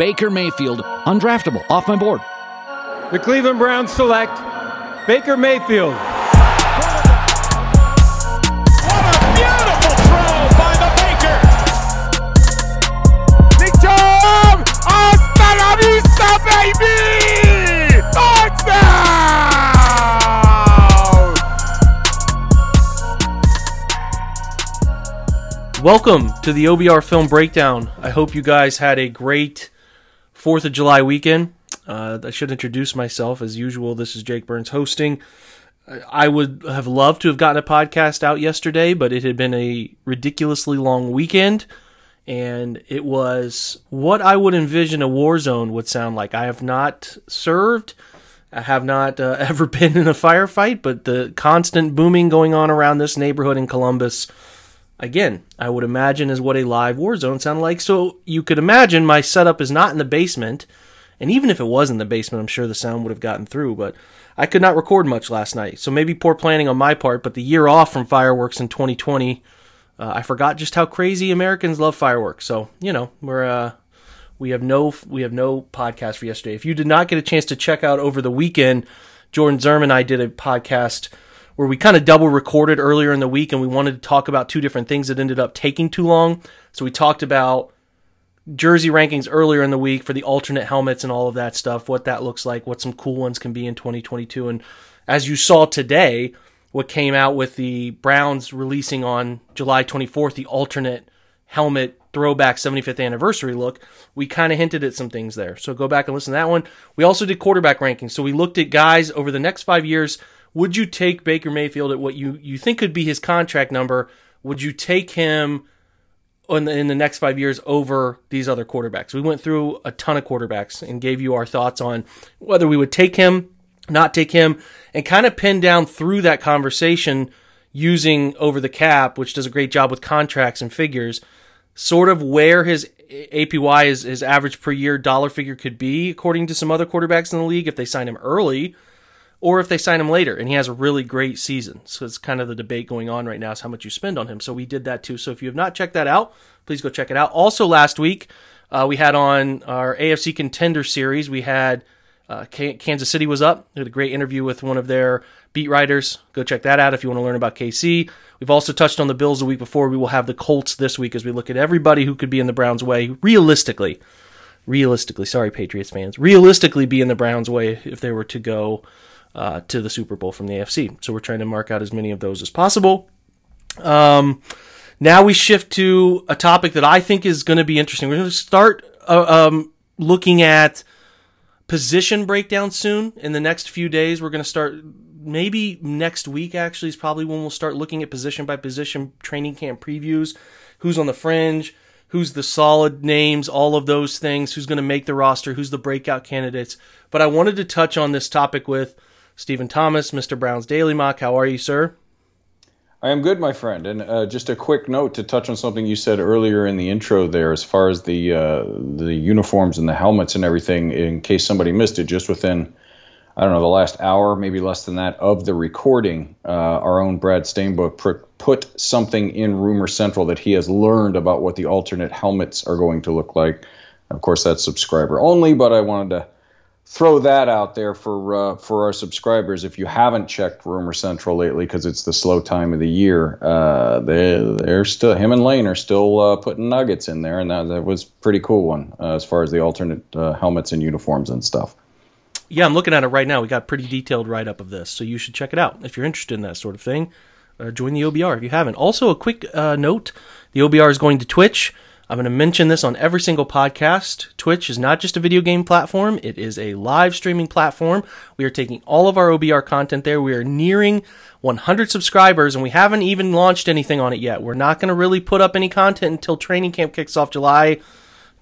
Baker Mayfield, undraftable, off my board. The Cleveland Browns select Baker Mayfield. What a beautiful throw by the Baker. Big Tom! Hasta la vista, baby! Touchdown! Welcome to the OBR Film Breakdown. I hope you guys had a great 4th of July weekend. Uh, I should introduce myself as usual. This is Jake Burns hosting. I would have loved to have gotten a podcast out yesterday, but it had been a ridiculously long weekend, and it was what I would envision a war zone would sound like. I have not served, I have not uh, ever been in a firefight, but the constant booming going on around this neighborhood in Columbus, again, I would imagine is what a live war zone sounded like. So you could imagine my setup is not in the basement. And even if it was in the basement, I'm sure the sound would have gotten through. But I could not record much last night. So maybe poor planning on my part, but the year off from fireworks in 2020, uh, I forgot just how crazy Americans love fireworks. So, you know, we're. Uh, we have no we have no podcast for yesterday. If you did not get a chance to check out over the weekend, Jordan Zerm and I did a podcast where we kind of double recorded earlier in the week and we wanted to talk about two different things that ended up taking too long. So we talked about jersey rankings earlier in the week for the alternate helmets and all of that stuff, what that looks like, what some cool ones can be in 2022. And as you saw today, what came out with the Browns releasing on July 24th, the alternate helmet throwback 75th anniversary look, we kind of hinted at some things there. So go back and listen to that one. We also did quarterback rankings. So we looked at guys over the next five years. Would you take Baker Mayfield at what you, you think could be his contract number? Would you take him in the, in the next five years over these other quarterbacks. We went through a ton of quarterbacks and gave you our thoughts on whether we would take him, not take him, and kind of pin down through that conversation using over the cap, which does a great job with contracts and figures, sort of where his APY, his, his average per year dollar figure could be, according to some other quarterbacks in the league, if they sign him early or if they sign him later and he has a really great season. So it's kind of the debate going on right now is how much you spend on him. So we did that too. So if you have not checked that out, please go check it out. Also, last week uh, we had on our AFC Contender series, we had uh, Kansas City was up. We had a great interview with one of their beat writers. Go check that out if you want to learn about KC. We've also touched on the Bills the week before. We will have the Colts this week as we look at everybody who could be in the Browns' way realistically. Realistically, sorry, Patriots fans. Realistically, be in the Browns' way if they were to go uh, to the Super Bowl from the AFC. So we're trying to mark out as many of those as possible. Um, now we shift to a topic that I think is going to be interesting. We're going to start uh, um, looking at position breakdown soon. In the next few days, we're going to start. Maybe next week actually is probably when we'll start looking at position by position training camp previews. Who's on the fringe? Who's the solid names? All of those things. Who's going to make the roster? Who's the breakout candidates? But I wanted to touch on this topic with Stephen Thomas, Mr. Brown's Daily Mock. How are you, sir? I am good, my friend. And uh, just a quick note to touch on something you said earlier in the intro there, as far as the uh, the uniforms and the helmets and everything. In case somebody missed it, just within I don't know the last hour, maybe less than that, of the recording, uh, our own Brad Stainbrook pr- put something in Rumor Central that he has learned about what the alternate helmets are going to look like. Of course, that's subscriber only, but I wanted to throw that out there for uh, for our subscribers. If you haven't checked Rumor Central lately, because it's the slow time of the year, uh, they they're still him and Lane are still uh, putting nuggets in there, and that, that was pretty cool one uh, as far as the alternate uh, helmets and uniforms and stuff. Yeah, I'm looking at it right now. We got pretty detailed write up of this, so you should check it out if you're interested in that sort of thing. Uh, join the OBR if you haven't. Also, a quick note: the OBR is going to Twitch. I'm going to mention this on every single podcast. Twitch is not just a video game platform, it is a live streaming platform. We are taking all of our OBR content there. We are nearing 100 subscribers and we haven't even launched anything on it yet. We're not going to really put up any content until training camp kicks off July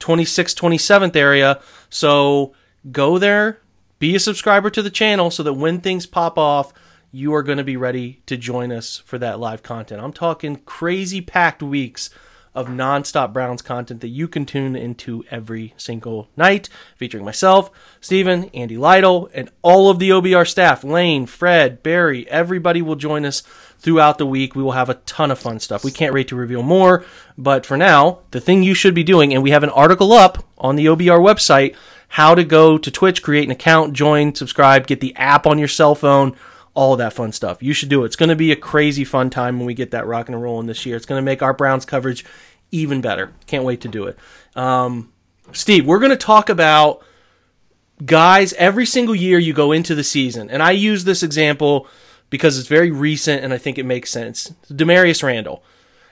26th, 27th area. So go there, be a subscriber to the channel so that when things pop off, you are going to be ready to join us for that live content. I'm talking crazy packed weeks of nonstop Browns content that you can tune into every single night, featuring myself, Stephen, Andy Lytle, and all of the OBR staff. Lane, Fred, Barry, everybody will join us throughout the week. We will have a ton of fun stuff. We can't wait to reveal more, but for now, the thing you should be doing, and we have an article up on the OBR website, how to go to Twitch, create an account, join, subscribe, get the app on your cell phone, all that fun stuff. You should do it. It's going to be a crazy fun time when we get that rock and rolling this year. It's going to make our Browns coverage even better. Can't wait to do it. Um, Steve, we're going to talk about guys every single year you go into the season. And I use this example because it's very recent and I think it makes sense. Damarious Randall.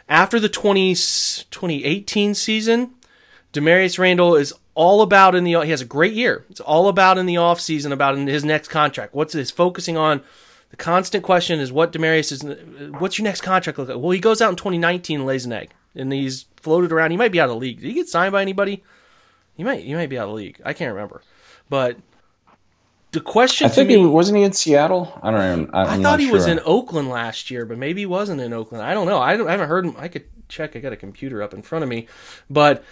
After the 20, 2018 season, Damarious Randall is all about in the he has a great year. It's all about in the offseason about in his next contract. What's his focusing on? The constant question is what Damarious is what's your next contract look like? Well, he goes out in 2019 and lays an egg. And he's floated around. He might be out of the league. Did he get signed by anybody? He might he might be out of the league. I can't remember. But the question I think me, he wasn't he in Seattle. I don't know. i thought he sure. was in Oakland last year, but maybe he wasn't in Oakland. I don't know. I, don't, I haven't heard him. I could check. I got a computer up in front of me, but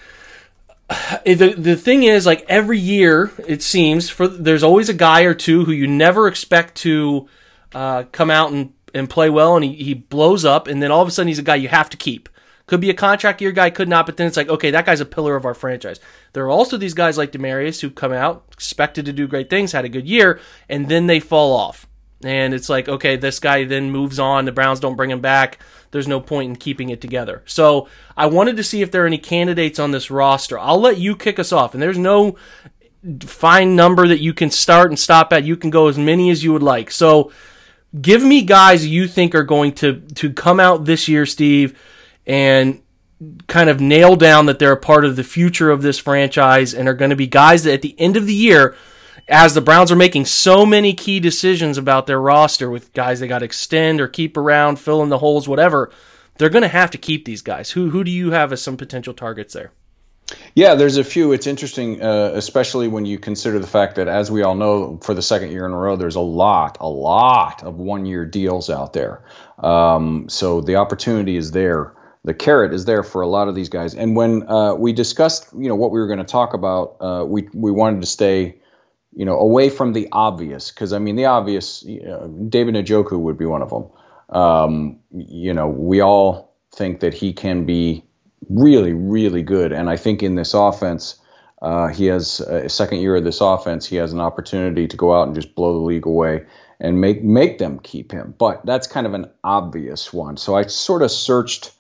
the the thing is, like every year, it seems for there's always a guy or two who you never expect to uh, come out and, and play well, and he, he blows up, and then all of a sudden he's a guy you have to keep. Could be a contract year guy, could not, but then it's like, okay, that guy's a pillar of our franchise. There are also these guys like Damarious who come out expected to do great things, had a good year, and then they fall off. And it's like, okay, this guy then moves on. The Browns don't bring him back. There's no point in keeping it together. So I wanted to see if there are any candidates on this roster. I'll let you kick us off. And there's no fine number that you can start and stop at. You can go as many as you would like. So give me guys you think are going to to come out this year, Steve, and kind of nail down that they're a part of the future of this franchise and are going to be guys that at the end of the year, as the Browns are making so many key decisions about their roster with guys they got to extend or keep around, fill in the holes, whatever, they're going to have to keep these guys. Who who do you have as some potential targets there? Yeah, there's a few. It's interesting, uh, especially when you consider the fact that, as we all know, for the second year in a row, there's a lot, a lot of one-year deals out there. Um, so the opportunity is there the carrot is there for a lot of these guys. And when uh, we discussed, you know, what we were going to talk about, uh, we we wanted to stay, you know, away from the obvious because I mean the obvious, you know, David Njoku would be one of them. Um, you know, we all think that he can be really, really good, and I think in this offense. Uh, he has a second year of this offense. He has an opportunity to go out and just blow the league away and make make them keep him. But that's kind of an obvious one. So I sort of searched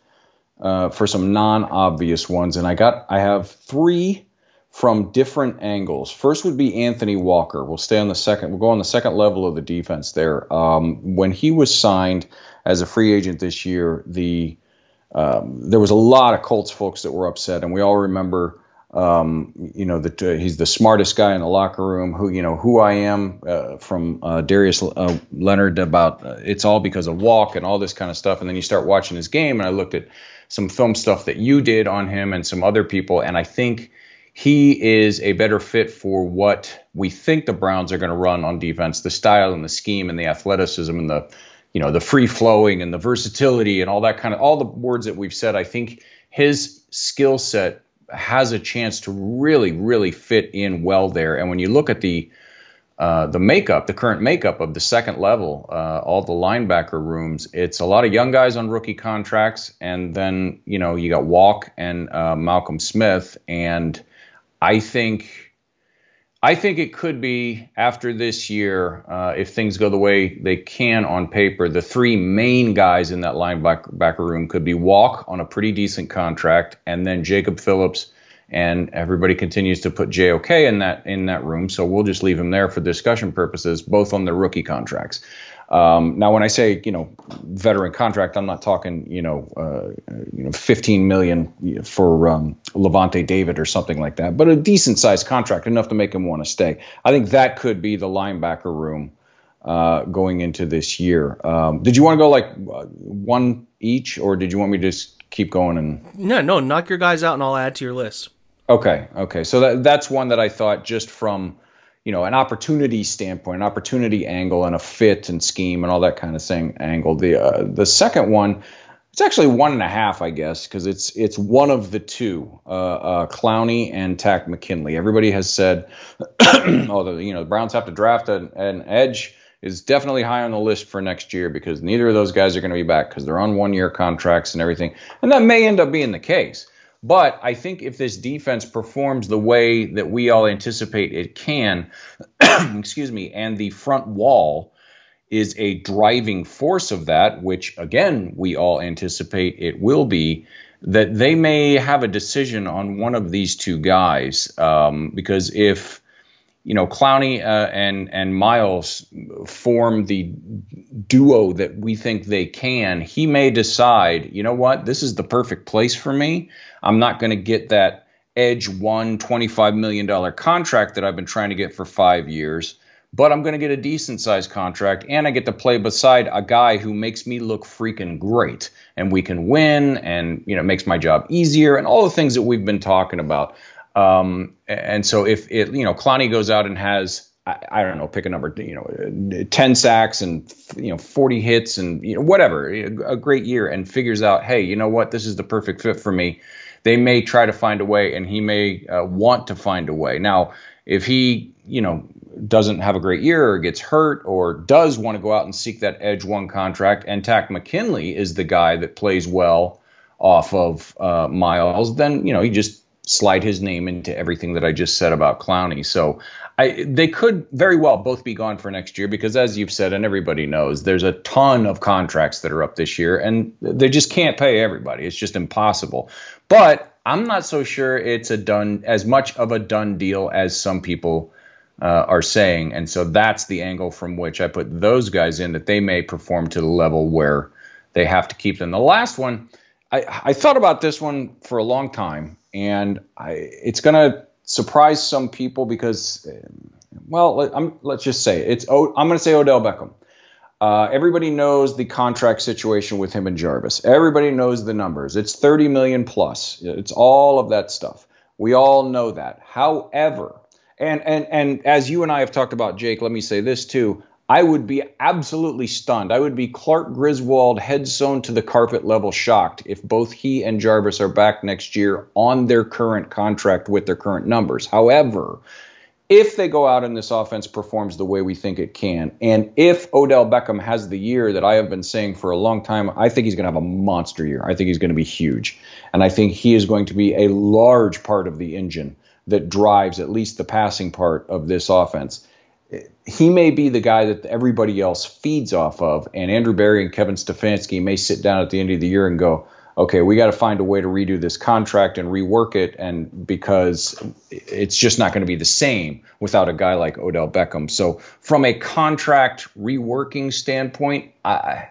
uh, for some non-obvious ones, and I got I have three from different angles. First would be Anthony Walker. We'll stay on the second. We'll go on the second level of the defense there. Um, when he was signed as a free agent this year, the um, there was a lot of Colts folks that were upset, and we all remember. Um, you know that uh, he's the smartest guy in the locker room. Who you know who I am uh, from uh, Darius uh, Leonard about uh, it's all because of walk and all this kind of stuff. And then you start watching his game, and I looked at some film stuff that you did on him and some other people. And I think he is a better fit for what we think the Browns are going to run on defense, the style and the scheme and the athleticism and the you know the free flowing and the versatility and all that kind of all the words that we've said. I think his skill set has a chance to really really fit in well there. And when you look at the uh, the makeup, the current makeup of the second level, uh, all the linebacker rooms, it's a lot of young guys on rookie contracts, and then you know you got Walk and uh, Malcolm Smith, and I think, I think it could be after this year, uh, if things go the way they can on paper, the three main guys in that linebacker room could be Walk on a pretty decent contract, and then Jacob Phillips and everybody continues to put JOK in that in that room. So we'll just leave him there for discussion purposes, both on the rookie contracts. Um, now, when I say you know veteran contract, I'm not talking you know uh, you know 15 million for um, Lavonte David or something like that, but a decent sized contract enough to make him want to stay. I think that could be the linebacker room uh, going into this year. Um, did you want to go like uh, one each, or did you want me to just keep going and? No, no, knock your guys out, and I'll add to your list. Okay, okay. So that that's one that I thought just from you know an opportunity standpoint, an opportunity angle, and a fit and scheme and all that kind of thing angle. The uh, the second one, It's actually one and a half, I guess, because it's it's one of the two, uh, uh, Clowney and Takk McKinley. Everybody has said, oh, you know, the Browns have to draft an, an edge is definitely high on the list for next year because neither of those guys are going to be back because they're on one year contracts and everything, and that may end up being the case. But I think if this defense performs the way that we all anticipate it can, excuse me, and the front wall is a driving force of that, which again, we all anticipate it will be, that they may have a decision on one of these two guys. Um, because if, you know, Clowney uh, and, and Myles form the duo that we think they can, he may decide, you know what, this is the perfect place for me. I'm not going to get that edge one $25 million contract that I've been trying to get for five years but I'm going to get a decent sized contract and I get to play beside a guy who makes me look freaking great and we can win and you know makes my job easier and all the things that we've been talking about. Um, and so if it you know Clowney goes out and has I, I, don't know pick a number you know 10 sacks and you know 40 hits and you know whatever a great year and figures out hey you know what this is the perfect fit for me. They may try to find a way and he may uh, want to find a way. Now if he you know doesn't have a great year or gets hurt or does want to go out and seek that edge one contract and Takk McKinley is the guy that plays well off of uh, Myles, then you know he just slide his name into everything that I just said about Clowney. So I, they could very well both be gone for next year because, as you've said, and everybody knows, there's a ton of contracts that are up this year, and they just can't pay everybody. It's just impossible. But I'm not so sure it's a done as much of a done deal as some people uh, are saying. And so that's the angle from which I put those guys in that they may perform to the level where they have to keep them. The last one, I, I thought about this one for a long time, and I, it's going to surprise some people because, well, I'm, let's just say it's. I'm going to say Odell Beckham. Uh, everybody knows the contract situation with him and Jarvis. Everybody knows the numbers. It's 30 million plus. It's all of that stuff. We all know that. However, and and and as you and I have talked about, Jake, let me say this too. I would be absolutely stunned. I would be Clark Griswold head sewn to the carpet level shocked if both he and Jarvis are back next year on their current contract with their current numbers. However, if they go out and this offense performs the way we think it can, and if Odell Beckham has the year that I have been saying for a long time, I think he's going to have a monster year. I think he's going to be huge. And I think he is going to be a large part of the engine that drives at least the passing part of this offense. He may be the guy that everybody else feeds off of, and Andrew Berry and Kevin Stefanski may sit down at the end of the year and go, okay, we got to find a way to redo this contract and rework it, and because it's just not going to be the same without a guy like Odell Beckham. So, from a contract reworking standpoint, I,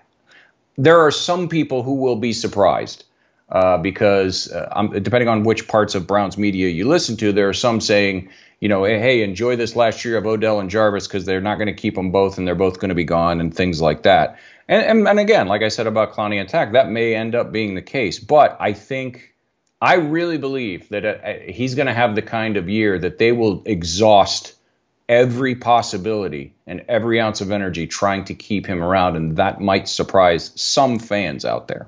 there are some people who will be surprised uh, because uh, depending on which parts of Browns media you listen to, there are some saying, you know, hey, enjoy this last year of Odell and Jarvis because they're not going to keep them both and they're both going to be gone and things like that. And, and, and again, like I said about Clowney and Takk, that may end up being the case. But I think, I really believe that uh, he's going to have the kind of year that they will exhaust every possibility and every ounce of energy trying to keep him around. And that might surprise some fans out there.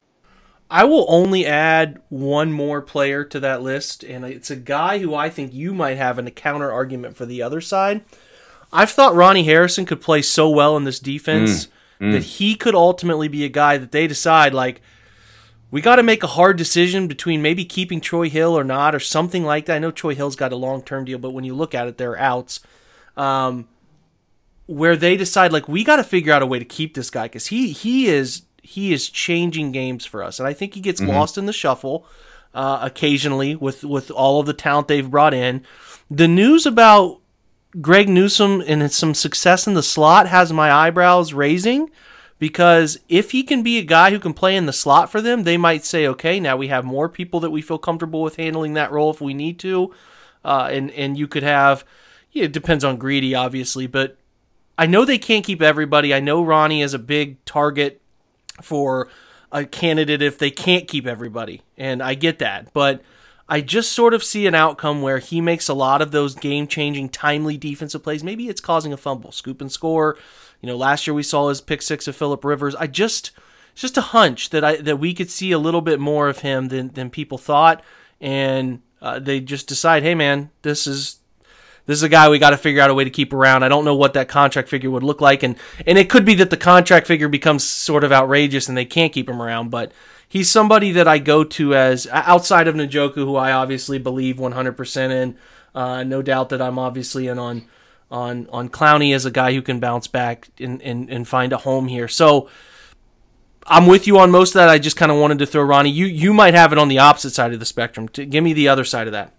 I will only add one more player to that list, and it's a guy who I think you might have a counter argument for the other side. I've thought Ronnie Harrison could play so well in this defense mm, mm. that he could ultimately be a guy that they decide like we got to make a hard decision between maybe keeping Troy Hill or not, or something like that. I know Troy Hill's got a long term deal, but when you look at it, they're outs. Um, where they decide like we got to figure out a way to keep this guy because he he is he is changing games for us, and I think he gets mm-hmm. lost in the shuffle uh, occasionally with with all of the talent they've brought in. The news about Greg Newsome and some success in the slot has my eyebrows raising because if he can be a guy who can play in the slot for them, they might say, okay, now we have more people that we feel comfortable with handling that role if we need to, uh, and and you could have. Yeah, it depends on Greedy, obviously, but I know they can't keep everybody. I know Ronnie is a big target for a candidate if they can't keep everybody, and I get that, but I just sort of see an outcome where he makes a lot of those game changing, timely defensive plays. Maybe it's causing a fumble, scoop and score. You know, last year we saw his pick six of Philip Rivers. I just, it's just a hunch that I that we could see a little bit more of him than than people thought, and uh, they just decide, hey man, this is this is a guy we got to figure out a way to keep around. I don't know what that contract figure would look like, and and it could be that the contract figure becomes sort of outrageous and they can't keep him around. But he's somebody that I go to as outside of Njoku, who I obviously believe 100% in. Uh, no doubt that I'm obviously in on on on Clowney as a guy who can bounce back and and, and find a home here. So. I'm with you on most of that. I just kind of wanted to throw Ronnie. You you might have it on the opposite side of the spectrum. Give me the other side of that.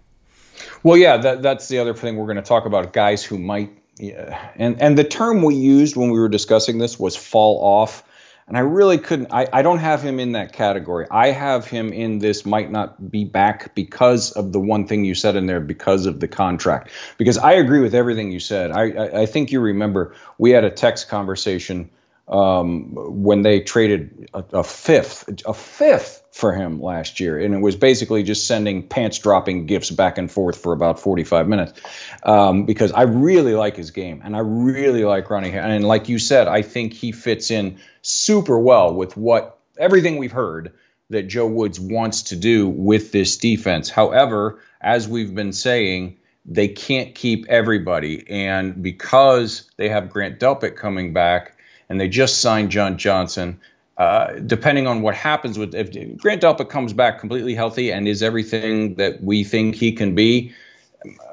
Well, yeah, that, that's the other thing we're going to talk about. Guys who might, yeah, and and the term we used when we were discussing this was fall off and I really couldn't. I, I don't have him in that category. I have him in this might not be back because of the one thing you said in there, because of the contract. Because I agree with everything you said. I, I, I think you remember we had a text conversation um, when they traded a, a, fifth, a fifth for him last year, and it was basically just sending pants dropping gifts back and forth for about 45 minutes. Um, because I really like his game, and I really like Ronnie. And like you said, I think he fits in super well with what everything we've heard that Joe Woods wants to do with this defense. However, as we've been saying, they can't keep everybody, and because they have Grant Delpit coming back and they just signed John Johnson. Uh, depending on what happens with if Grant Delpit comes back completely healthy and is everything that we think he can be,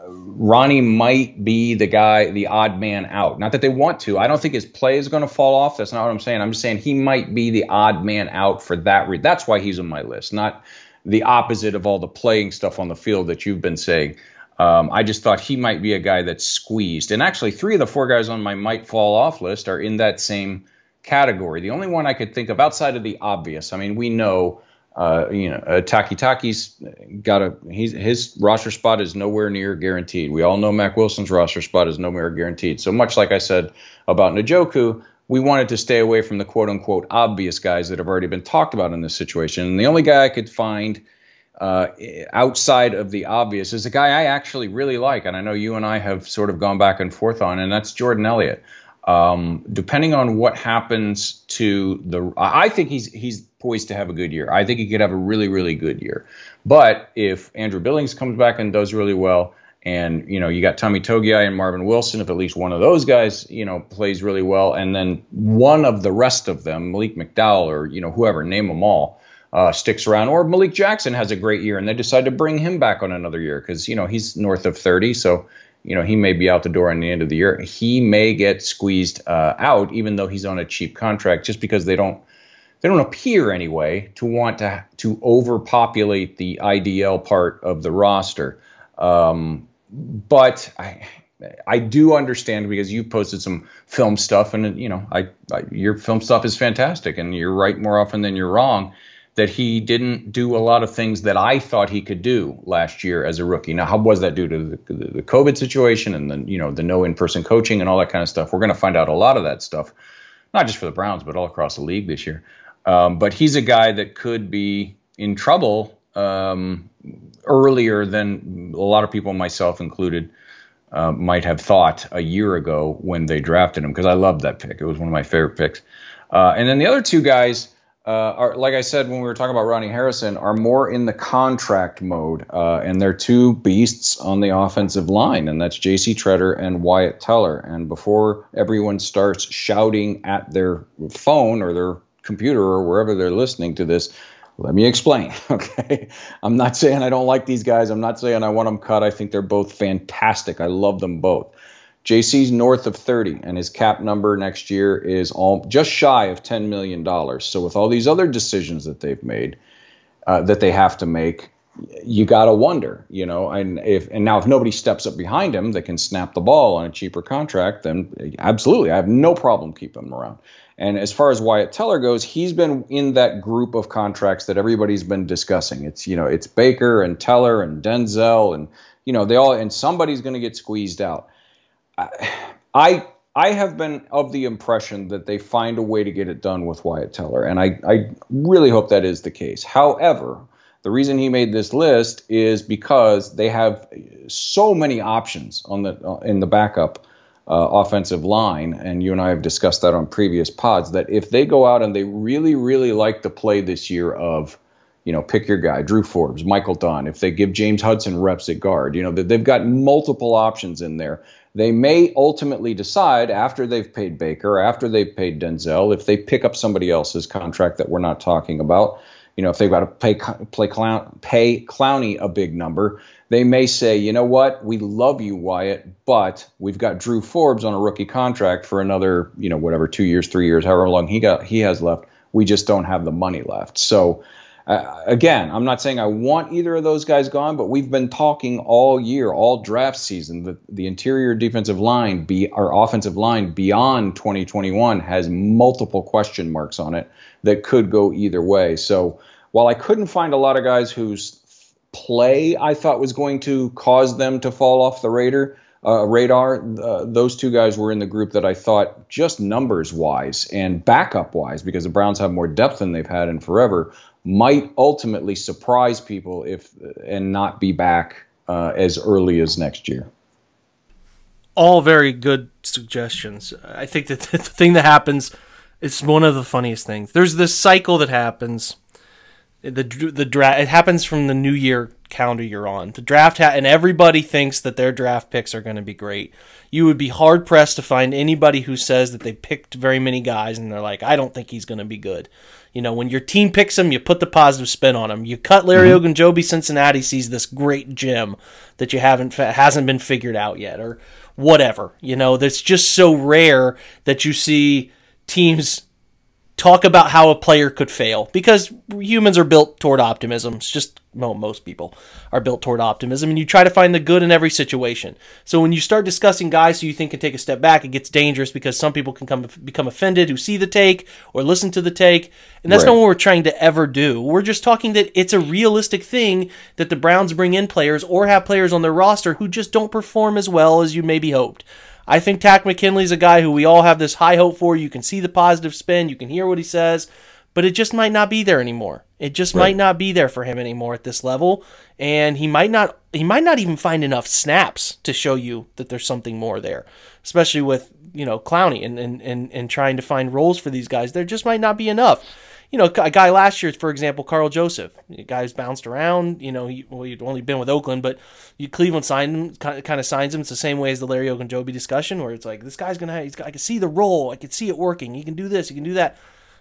Ronnie might be the guy, the odd man out. Not that they want to. I don't think his play is going to fall off. That's not what I'm saying. I'm just saying he might be the odd man out for that reason. That's why he's on my list, not the opposite of all the playing stuff on the field that you've been saying. Um, I just thought he might be a guy that's squeezed. And actually, three of the four guys on my might fall off list are in that same category. The only one I could think of outside of the obvious, I mean, we know, uh, you know, uh, Takitaki's got a his roster spot is nowhere near guaranteed. We all know Mack Wilson's roster spot is nowhere guaranteed. So much like I said about Njoku, we wanted to stay away from the quote unquote obvious guys that have already been talked about in this situation. And the only guy I could find uh, outside of the obvious is a guy I actually really like, and I know you and I have sort of gone back and forth on, and that's Jordan Elliott. Um, depending on what happens to the, I think he's he's poised to have a good year. I think he could have a really really good year. But if Andrew Billings comes back and does really well, and you know you got Tommy Togiai and Marvin Wilson, if at least one of those guys you know plays really well, and then one of the rest of them, Malik McDowell or you know whoever, name them all uh, sticks around, or Malik Jackson has a great year and they decide to bring him back on another year because you know he's north of 30, so you know he may be out the door in the end of the year. He may get squeezed uh, out, even though he's on a cheap contract, just because they don't they don't appear anyway to want to to overpopulate the IDL part of the roster. Um, but I. I do understand because you posted some film stuff, and you know, I, I, your film stuff is fantastic, and you're right more often than you're wrong that he didn't do a lot of things that I thought he could do last year as a rookie. Now, how was that due to the, the COVID situation and the you know the no in-person coaching and all that kind of stuff? We're going to find out a lot of that stuff, not just for the Browns, but all across the league this year. Um, but he's a guy that could be in trouble um, earlier than a lot of people, myself included, uh, might have thought a year ago when they drafted him. Because I loved that pick; it was one of my favorite picks. Uh, and then the other two guys uh, are, like I said when we were talking about Ronnie Harrison, are more in the contract mode, uh, and they're two beasts on the offensive line, and that's J.C. Tretter and Wyatt Teller. And before everyone starts shouting at their phone or their computer or wherever they're listening to this, Let me explain. Okay. I'm not saying I don't like these guys. I'm not saying I want them cut. I think they're both fantastic. I love them both. JC's north of 30, and his cap number next year is all just shy of $10 million. So, with all these other decisions that they've made, uh, that they have to make, you got to wonder, you know. And if and now if nobody steps up behind him that can snap the ball on a cheaper contract, then absolutely, I have no problem keeping him around. And as far as Wyatt Teller goes, he's been in that group of contracts that everybody's been discussing. It's you know it's Baker and Teller and Denzel and you know they all and somebody's going to get squeezed out. I I have been of the impression that they find a way to get it done with Wyatt Teller, and I, I really hope that is the case. However, the reason he made this list is because they have so many options on the uh, in the backup uh, offensive line, and you and I have discussed that on previous pods. That if they go out and they really, really like the play this year of, you know, pick your guy, Drew Forbes, Michael Dunn. If they give James Hudson reps at guard, you know, they've got multiple options in there they may ultimately decide after they've paid Baker, after they've paid Denzel, if they pick up somebody else's contract that we're not talking about, you know, if they've got to pay play clown, pay Clowney a big number, they may say, you know what, we love you, Wyatt, but we've got Drew Forbes on a rookie contract for another, you know, whatever, two years, three years, however long he got he has left. We just don't have the money left. So uh, again, I'm not saying I want either of those guys gone, but we've been talking all year, all draft season, that the interior defensive line, be our offensive line beyond 2021 has multiple question marks on it that could go either way. So while I couldn't find a lot of guys whose play I thought was going to cause them to fall off the radar, uh, radar. Uh, those two guys were in the group that I thought, just numbers wise and backup wise, because the Browns have more depth than they've had in forever, might ultimately surprise people if and not be back uh, as early as next year. All very good suggestions. I think that the thing that happens is one of the funniest things. There's this cycle that happens. The the draft it happens from the new year calendar you're on. The draft ha- and everybody thinks that their draft picks are going to be great. You would be hard pressed to find anybody who says that they picked very many guys and they're like, I don't think he's going to be good. You know, when your team picks him, you put the positive spin on him. You cut Larry mm-hmm. Ogunjobi. Cincinnati sees this great gem that you haven't hasn't been figured out yet, or whatever. You know, that's just so rare that you see teams talk about how a player could fail because humans are built toward optimism. It's just well, most people are built toward optimism, and you try to find the good in every situation. So when you start discussing guys who you think can take a step back, it gets dangerous because some people can come become offended who see the take or listen to the take, and that's right. not what we're trying to ever do. We're just talking that it's a realistic thing that the Browns bring in players or have players on their roster who just don't perform as well as you maybe hoped. I think Takk McKinley's a guy who we all have this high hope for. You can see the positive spin, you can hear what he says, but it just might not be there anymore. It just right. might not be there for him anymore at this level, and he might not he might not even find enough snaps to show you that there's something more there. Especially with, you know, Clowney and and and, and trying to find roles for these guys. There just might not be enough you know, a guy last year, for example, Karl Joseph, a guy who's bounced around. You know, he, well, he'd only been with Oakland, but you, Cleveland signed him, kind of signs him. It's the same way as the Larry Ogunjobi discussion, where it's like this guy's gonna, he's, I can see the role, I can see it working. He can do this, he can do that.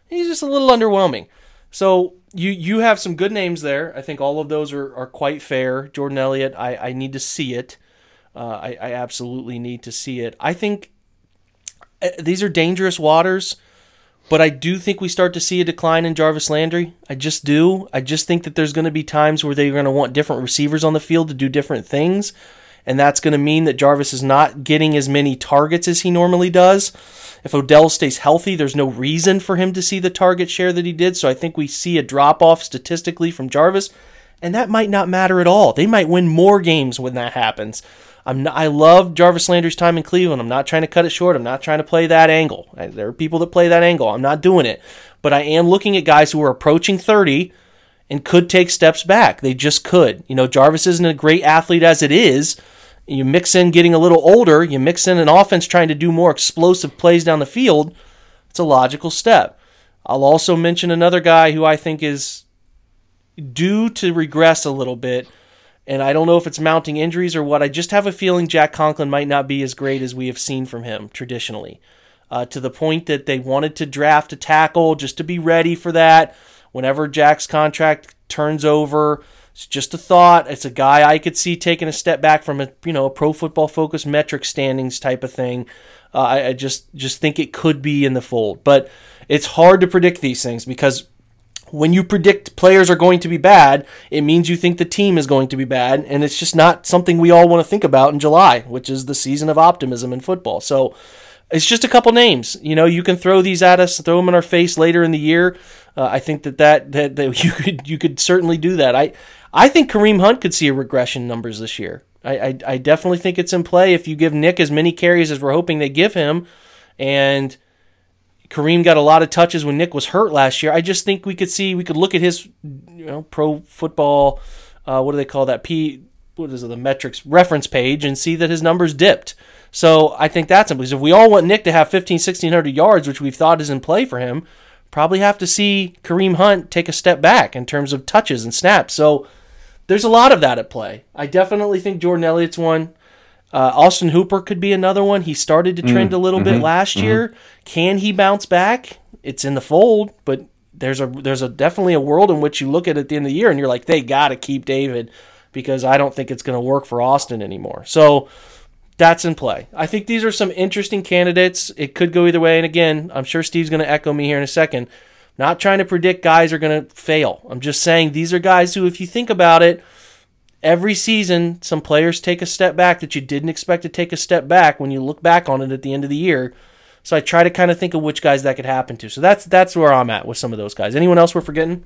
He's just a little underwhelming. So you you have some good names there. I think all of those are, are quite fair. Jordan Elliott, I, I need to see it. Uh, I, I absolutely need to see it. I think uh, these are dangerous waters. But I do think we start to see a decline in Jarvis Landry. I just do. I just think that there's going to be times where they're going to want different receivers on the field to do different things. And that's going to mean that Jarvis is not getting as many targets as he normally does. If Odell stays healthy, there's no reason for him to see the target share that he did. So I think we see a drop off statistically from Jarvis. And that might not matter at all. They might win more games when that happens. I'm not, I love Jarvis Landry's time in Cleveland. I'm not trying to cut it short. I'm not trying to play that angle. There are people that play that angle. I'm not doing it. But I am looking at guys who are approaching 30 and could take steps back. They just could. You know, Jarvis isn't a great athlete as it is. You mix in getting a little older, you mix in an offense trying to do more explosive plays down the field. It's a logical step. I'll also mention another guy who I think is due to regress a little bit and I don't know if it's mounting injuries or what. I just have a feeling Jack Conklin might not be as great as we have seen from him traditionally. Uh, to the point that they wanted to draft a tackle just to be ready for that. whenever Jack's contract turns over. It's just a thought. It's a guy I could see taking a step back from a you know a pro football focused metric standings type of thing. Uh, I, I just just think it could be in the fold, but it's hard to predict these things because when you predict players are going to be bad, it means you think the team is going to be bad, and it's just not something we all want to think about in July, which is the season of optimism in football. So it's just a couple names. You know, you can throw these at us, throw them in our face later in the year. Uh, I think that, that that that you could you could certainly do that. I I think Kareem Hunt could see a regression numbers this year. I, I, I definitely think it's in play if you give Nick as many carries as we're hoping they give him, and Kareem got a lot of touches when Nick was hurt last year. I just think we could see we could look at his you know pro football uh, what do they call that P what is it the metrics reference page and see that his numbers dipped. So I think that's because if we all want Nick to have 15 1600 yards which we've thought is in play for him, probably have to see Kareem Hunt take a step back in terms of touches and snaps. So there's a lot of that at play. I definitely think Jordan Elliott's one. Uh, Austin Hooper could be another one. He started to trend Mm, a little mm-hmm, bit last year. Can he bounce back? It's in the fold, but there's a there's a definitely a world in which you look at it at the end of the year and you're like, they got to keep David because I don't think it's going to work for Austin anymore. So that's in play. I think these are some interesting candidates. It could go either way. And again, I'm sure Steve's going to echo me here in a second. Not trying to predict guys are going to fail. I'm just saying these are guys who, if you think about it, every season some players take a step back that you didn't expect to take a step back when you look back on it at the end of the year. So I try to kind of think of which guys that could happen to. So that's that's where I'm at with some of those guys. Anyone else we're forgetting?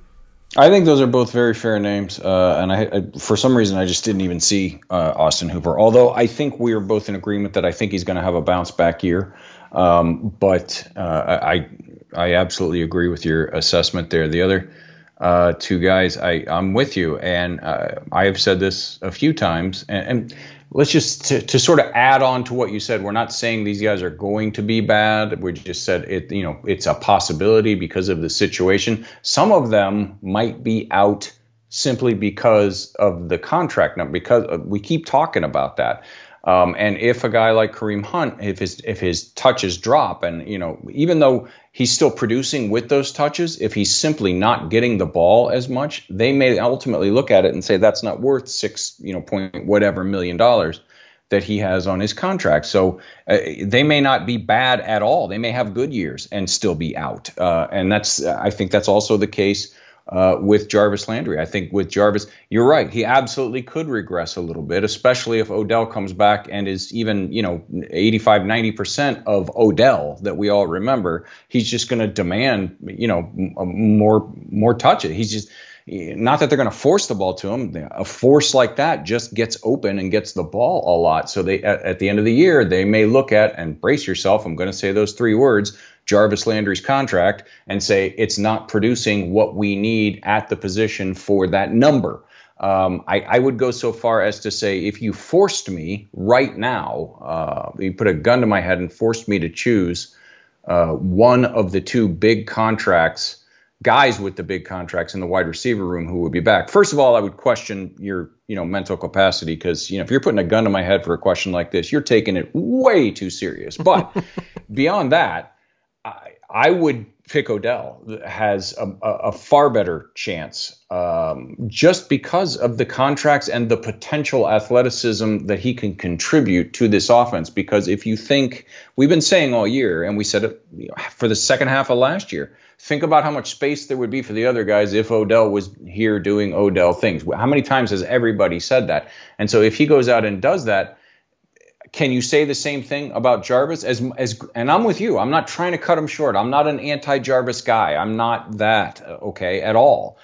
I think those are both very fair names, uh, and I, I, for some reason, I just didn't even see uh, Austin Hooper. Although I think we are both in agreement that I think he's going to have a bounce back year. Um, but uh, I, I absolutely agree with your assessment there. The other uh, two guys, I, I'm with you, and uh, I have said this a few times, and, and let's just to, to, sort of add on to what you said. We're not saying these guys are going to be bad. We just said it. You know, it's a possibility because of the situation. Some of them might be out simply because of the contract number. Because uh, we keep talking about that. Um, and if a guy like Kareem Hunt, if his if his touches drop, and you know, even though he's still producing with those touches, if he's simply not getting the ball as much, they may ultimately look at it and say that's not worth six, you know, point whatever million dollars that he has on his contract. So uh, they may not be bad at all. They may have good years and still be out. Uh, and that's I think that's also the case uh, with Jarvis Landry. I think with Jarvis, you're right. He absolutely could regress a little bit, especially if Odell comes back and is even, you know, 85, 90% of Odell that we all remember. He's just going to demand, you know, more, more touches. He's just, not that they're going to force the ball to him. A force like that just gets open and gets the ball a lot. So they, at, at the end of the year, they may look at and brace yourself. I'm going to say those three words Jarvis Landry's contract and say it's not producing what we need at the position for that number. Um, I, I, would go so far as to say if you forced me right now, uh, you put a gun to my head and forced me to choose uh, one of the two big contracts, guys with the big contracts in the wide receiver room who would be back. First of all, I would question your you know mental capacity because you know if you're putting a gun to my head for a question like this, you're taking it way too serious. But beyond that. I, would pick Odell has a, a, far better chance um, just because of the contracts and the potential athleticism that he can contribute to this offense. Because if you think we've been saying all year, and we said it for the second half of last year, think about how much space there would be for the other guys if Odell was here doing Odell things. How many times has everybody said that? And so if he goes out and does that, can you say the same thing about Jarvis? As as and I'm with you. I'm not trying to cut him short. I'm not an anti-Jarvis guy. I'm not that okay at all.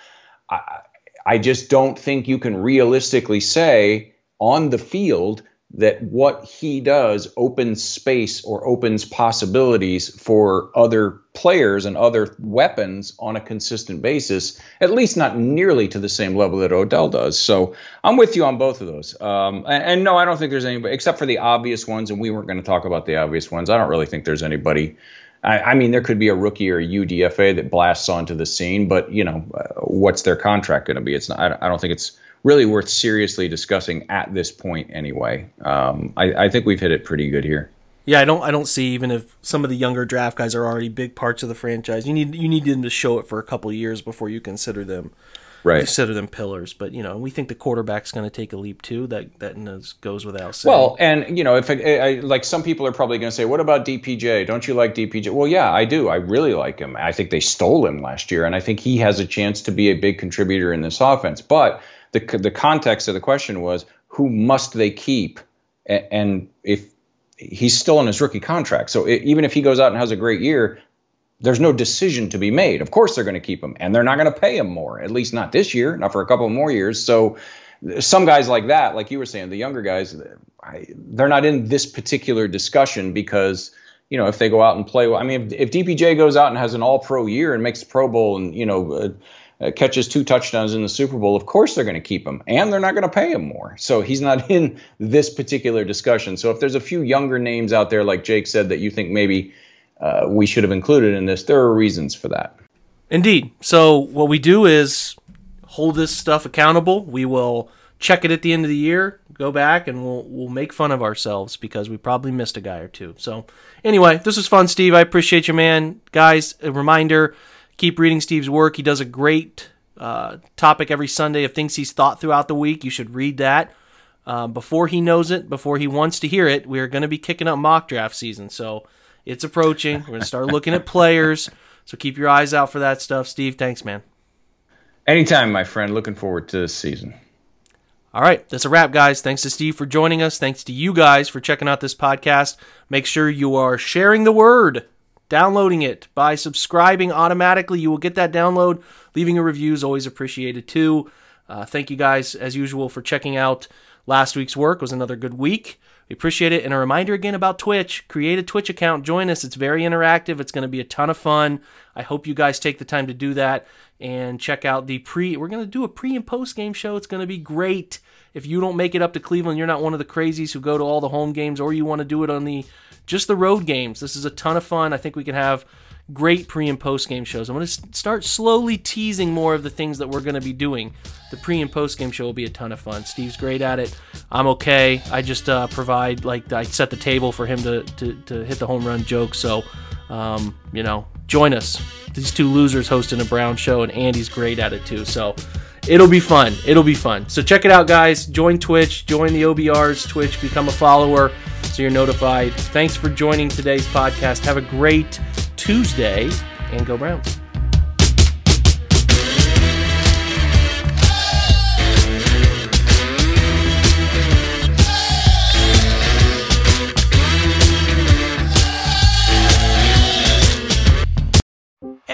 I I just don't think you can realistically say on the field that what he does opens space or opens possibilities for other players and other weapons on a consistent basis, at least not nearly to the same level that Odell does. So I'm with you on both of those. Um, and, and, no, I don't think there's anybody, except for the obvious ones, and we weren't going to talk about the obvious ones. I don't really think there's anybody. I, I mean, there could be a rookie or a UDFA that blasts onto the scene, but, you know, uh, what's their contract going to be? It's not, I, I don't think it's really worth seriously discussing at this point anyway. Um, I, I, think we've hit it pretty good here. Yeah, I don't. I don't see even if some of the younger draft guys are already big parts of the franchise. You need you need them to show it for a couple years before you consider them right. consider them pillars. But you know, we think the quarterback's going to take a leap too. That that goes without saying. Well, and you know, if I, I, like some people are probably going to say, "What about DPJ? Don't you like DPJ?" Well, yeah, I do. I really like him. I think they stole him last year, and I think he has a chance to be a big contributor in this offense. But the the context of the question was, who must they keep? And if he's still on his rookie contract, so even if he goes out and has a great year, there's no decision to be made. Of course, they're going to keep him, and they're not going to pay him more. At least not this year, not for a couple more years. So, some guys like that, like you were saying, the younger guys, they're not in this particular discussion because you know if they go out and play. I mean, if, if DPJ goes out and has an All Pro year and makes the Pro Bowl and you know. Uh, uh, catches two touchdowns in the Super Bowl, of course they're going to keep him, and they're not going to pay him more. So he's not in this particular discussion. So if there's a few younger names out there, like Jake said, that you think maybe uh, we should have included in this. There are reasons for that. Indeed. So what we do is hold this stuff accountable. We will check it at the end of the year, go back, and we'll we'll make fun of ourselves because we probably missed a guy or two. So anyway, this was fun, Steve. I appreciate you, man. Guys, a reminder: keep reading Steve's work. He does a great uh, topic every Sunday of things he's thought throughout the week. You should read that. Uh, before he knows it, before he wants to hear it, we're going to be kicking up mock draft season. So it's approaching. We're going to start looking at players. So keep your eyes out for that stuff. Steve, thanks, man. Anytime, my friend. Looking forward to this season. All right, that's a wrap, guys. Thanks to Steve for joining us. Thanks to you guys for checking out this podcast. Make sure you are sharing the word, downloading it by subscribing automatically. You will get that download. Leaving a review is always appreciated too. Uh, thank you guys, as usual, for checking out last week's work. It was another good week. We appreciate it. And a reminder again about Twitch create a Twitch account, join us. It's very interactive, it's going to be a ton of fun. I hope you guys take the time to do that and check out the pre. We're going to do a pre and post game show. It's going to be great. If you don't make it up to Cleveland, you're not one of the crazies who go to all the home games, or you want to do it on the just the road games. This is a ton of fun. I think we can have great pre and post game shows. I'm going to start slowly teasing more of the things that we're going to be doing. The pre and post game show will be a ton of fun. Steve's great at it. I'm okay. I just uh, provide like I set the table for him to to, to hit the home run joke. So, um, you know, join us. These two losers hosting a Brown show, and Andy's great at it too. So. It'll be fun. It'll be fun. So check it out, guys. Join Twitch, join the OBR's Twitch, become a follower so you're notified. Thanks for joining today's podcast. Have a great Tuesday and go Browns.